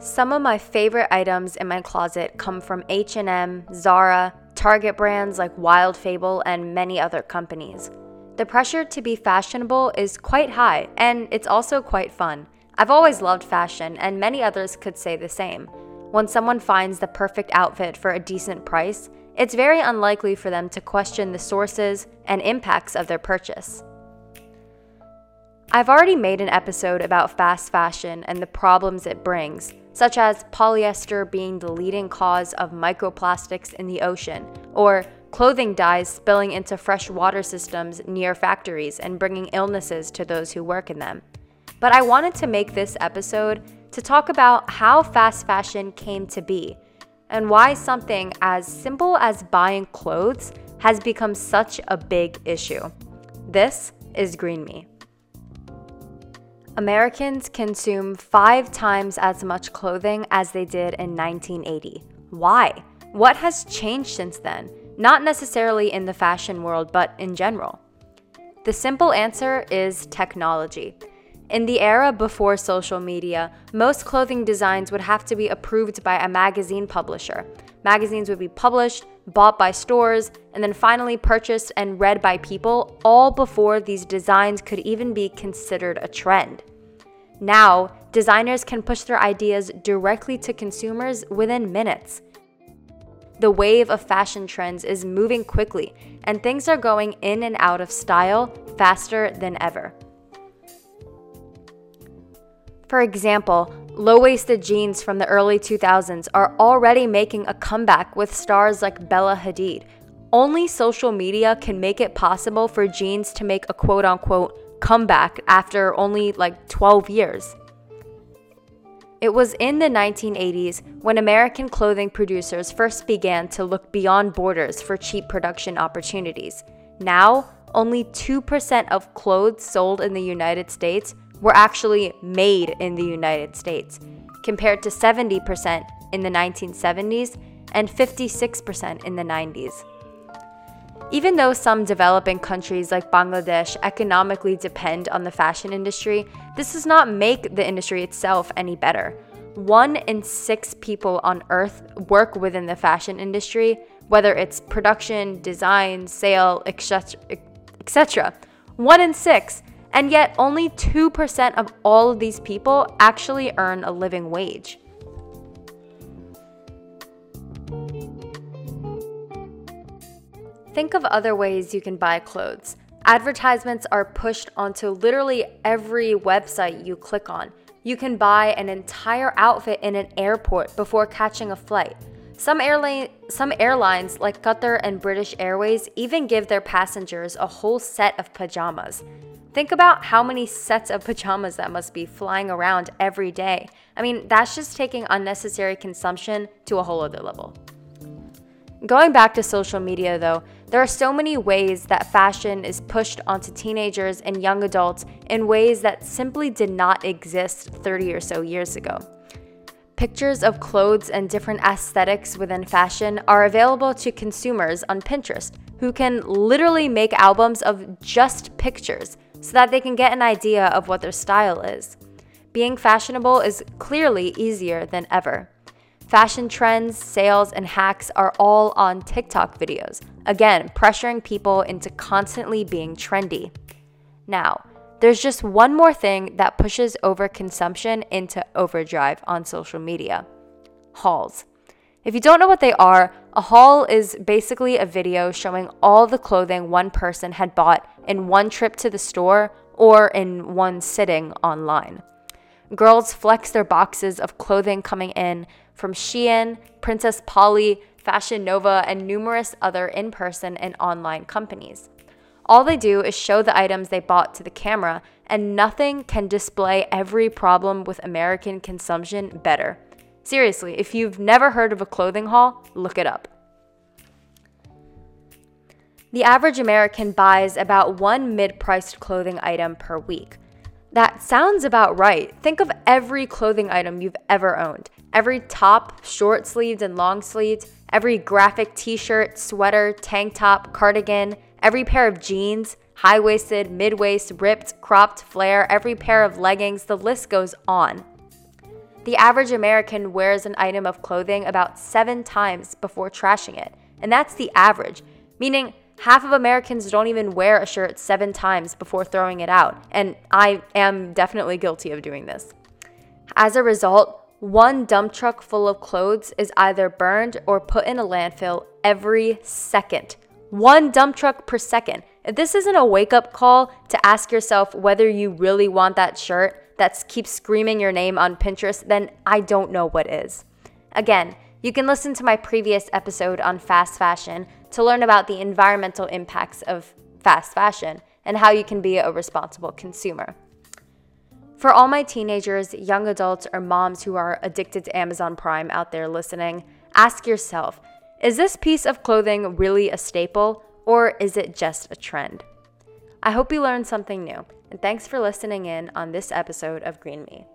Some of my favorite items in my closet come from H&M, Zara, Target brands like Wild Fable and many other companies. The pressure to be fashionable is quite high and it's also quite fun. I've always loved fashion and many others could say the same. When someone finds the perfect outfit for a decent price, it's very unlikely for them to question the sources and impacts of their purchase. I've already made an episode about fast fashion and the problems it brings, such as polyester being the leading cause of microplastics in the ocean, or clothing dyes spilling into fresh water systems near factories and bringing illnesses to those who work in them. But I wanted to make this episode to talk about how fast fashion came to be and why something as simple as buying clothes has become such a big issue. This is Green Me. Americans consume five times as much clothing as they did in 1980. Why? What has changed since then? Not necessarily in the fashion world, but in general. The simple answer is technology. In the era before social media, most clothing designs would have to be approved by a magazine publisher. Magazines would be published, bought by stores, and then finally purchased and read by people, all before these designs could even be considered a trend. Now, designers can push their ideas directly to consumers within minutes. The wave of fashion trends is moving quickly, and things are going in and out of style faster than ever. For example, low waisted jeans from the early 2000s are already making a comeback with stars like Bella Hadid. Only social media can make it possible for jeans to make a quote unquote comeback after only like 12 years. It was in the 1980s when American clothing producers first began to look beyond borders for cheap production opportunities. Now, only 2% of clothes sold in the United States were actually made in the United States, compared to 70% in the 1970s and 56% in the 90s. Even though some developing countries like Bangladesh economically depend on the fashion industry, this does not make the industry itself any better. One in six people on earth work within the fashion industry, whether it's production, design, sale, etc. One in six. And yet, only 2% of all of these people actually earn a living wage. Think of other ways you can buy clothes. Advertisements are pushed onto literally every website you click on. You can buy an entire outfit in an airport before catching a flight. Some, airline, some airlines, like Qatar and British Airways, even give their passengers a whole set of pajamas. Think about how many sets of pajamas that must be flying around every day. I mean, that's just taking unnecessary consumption to a whole other level. Going back to social media though, there are so many ways that fashion is pushed onto teenagers and young adults in ways that simply did not exist 30 or so years ago. Pictures of clothes and different aesthetics within fashion are available to consumers on Pinterest, who can literally make albums of just pictures so that they can get an idea of what their style is. Being fashionable is clearly easier than ever. Fashion trends, sales, and hacks are all on TikTok videos, again, pressuring people into constantly being trendy. Now, there's just one more thing that pushes overconsumption into overdrive on social media hauls. If you don't know what they are, a haul is basically a video showing all the clothing one person had bought in one trip to the store or in one sitting online. Girls flex their boxes of clothing coming in from Shein, Princess Polly, Fashion Nova, and numerous other in person and online companies. All they do is show the items they bought to the camera, and nothing can display every problem with American consumption better. Seriously, if you've never heard of a clothing haul, look it up. The average American buys about one mid priced clothing item per week. That sounds about right. Think of every clothing item you've ever owned every top, short sleeves, and long sleeves, every graphic t shirt, sweater, tank top, cardigan, every pair of jeans, high waisted, mid waist, ripped, cropped, flare, every pair of leggings, the list goes on. The average American wears an item of clothing about seven times before trashing it. And that's the average, meaning half of Americans don't even wear a shirt seven times before throwing it out. And I am definitely guilty of doing this. As a result, one dump truck full of clothes is either burned or put in a landfill every second. One dump truck per second. If this isn't a wake up call to ask yourself whether you really want that shirt that keeps screaming your name on Pinterest, then I don't know what is. Again, you can listen to my previous episode on fast fashion to learn about the environmental impacts of fast fashion and how you can be a responsible consumer. For all my teenagers, young adults, or moms who are addicted to Amazon Prime out there listening, ask yourself is this piece of clothing really a staple or is it just a trend? I hope you learned something new, and thanks for listening in on this episode of Green Me.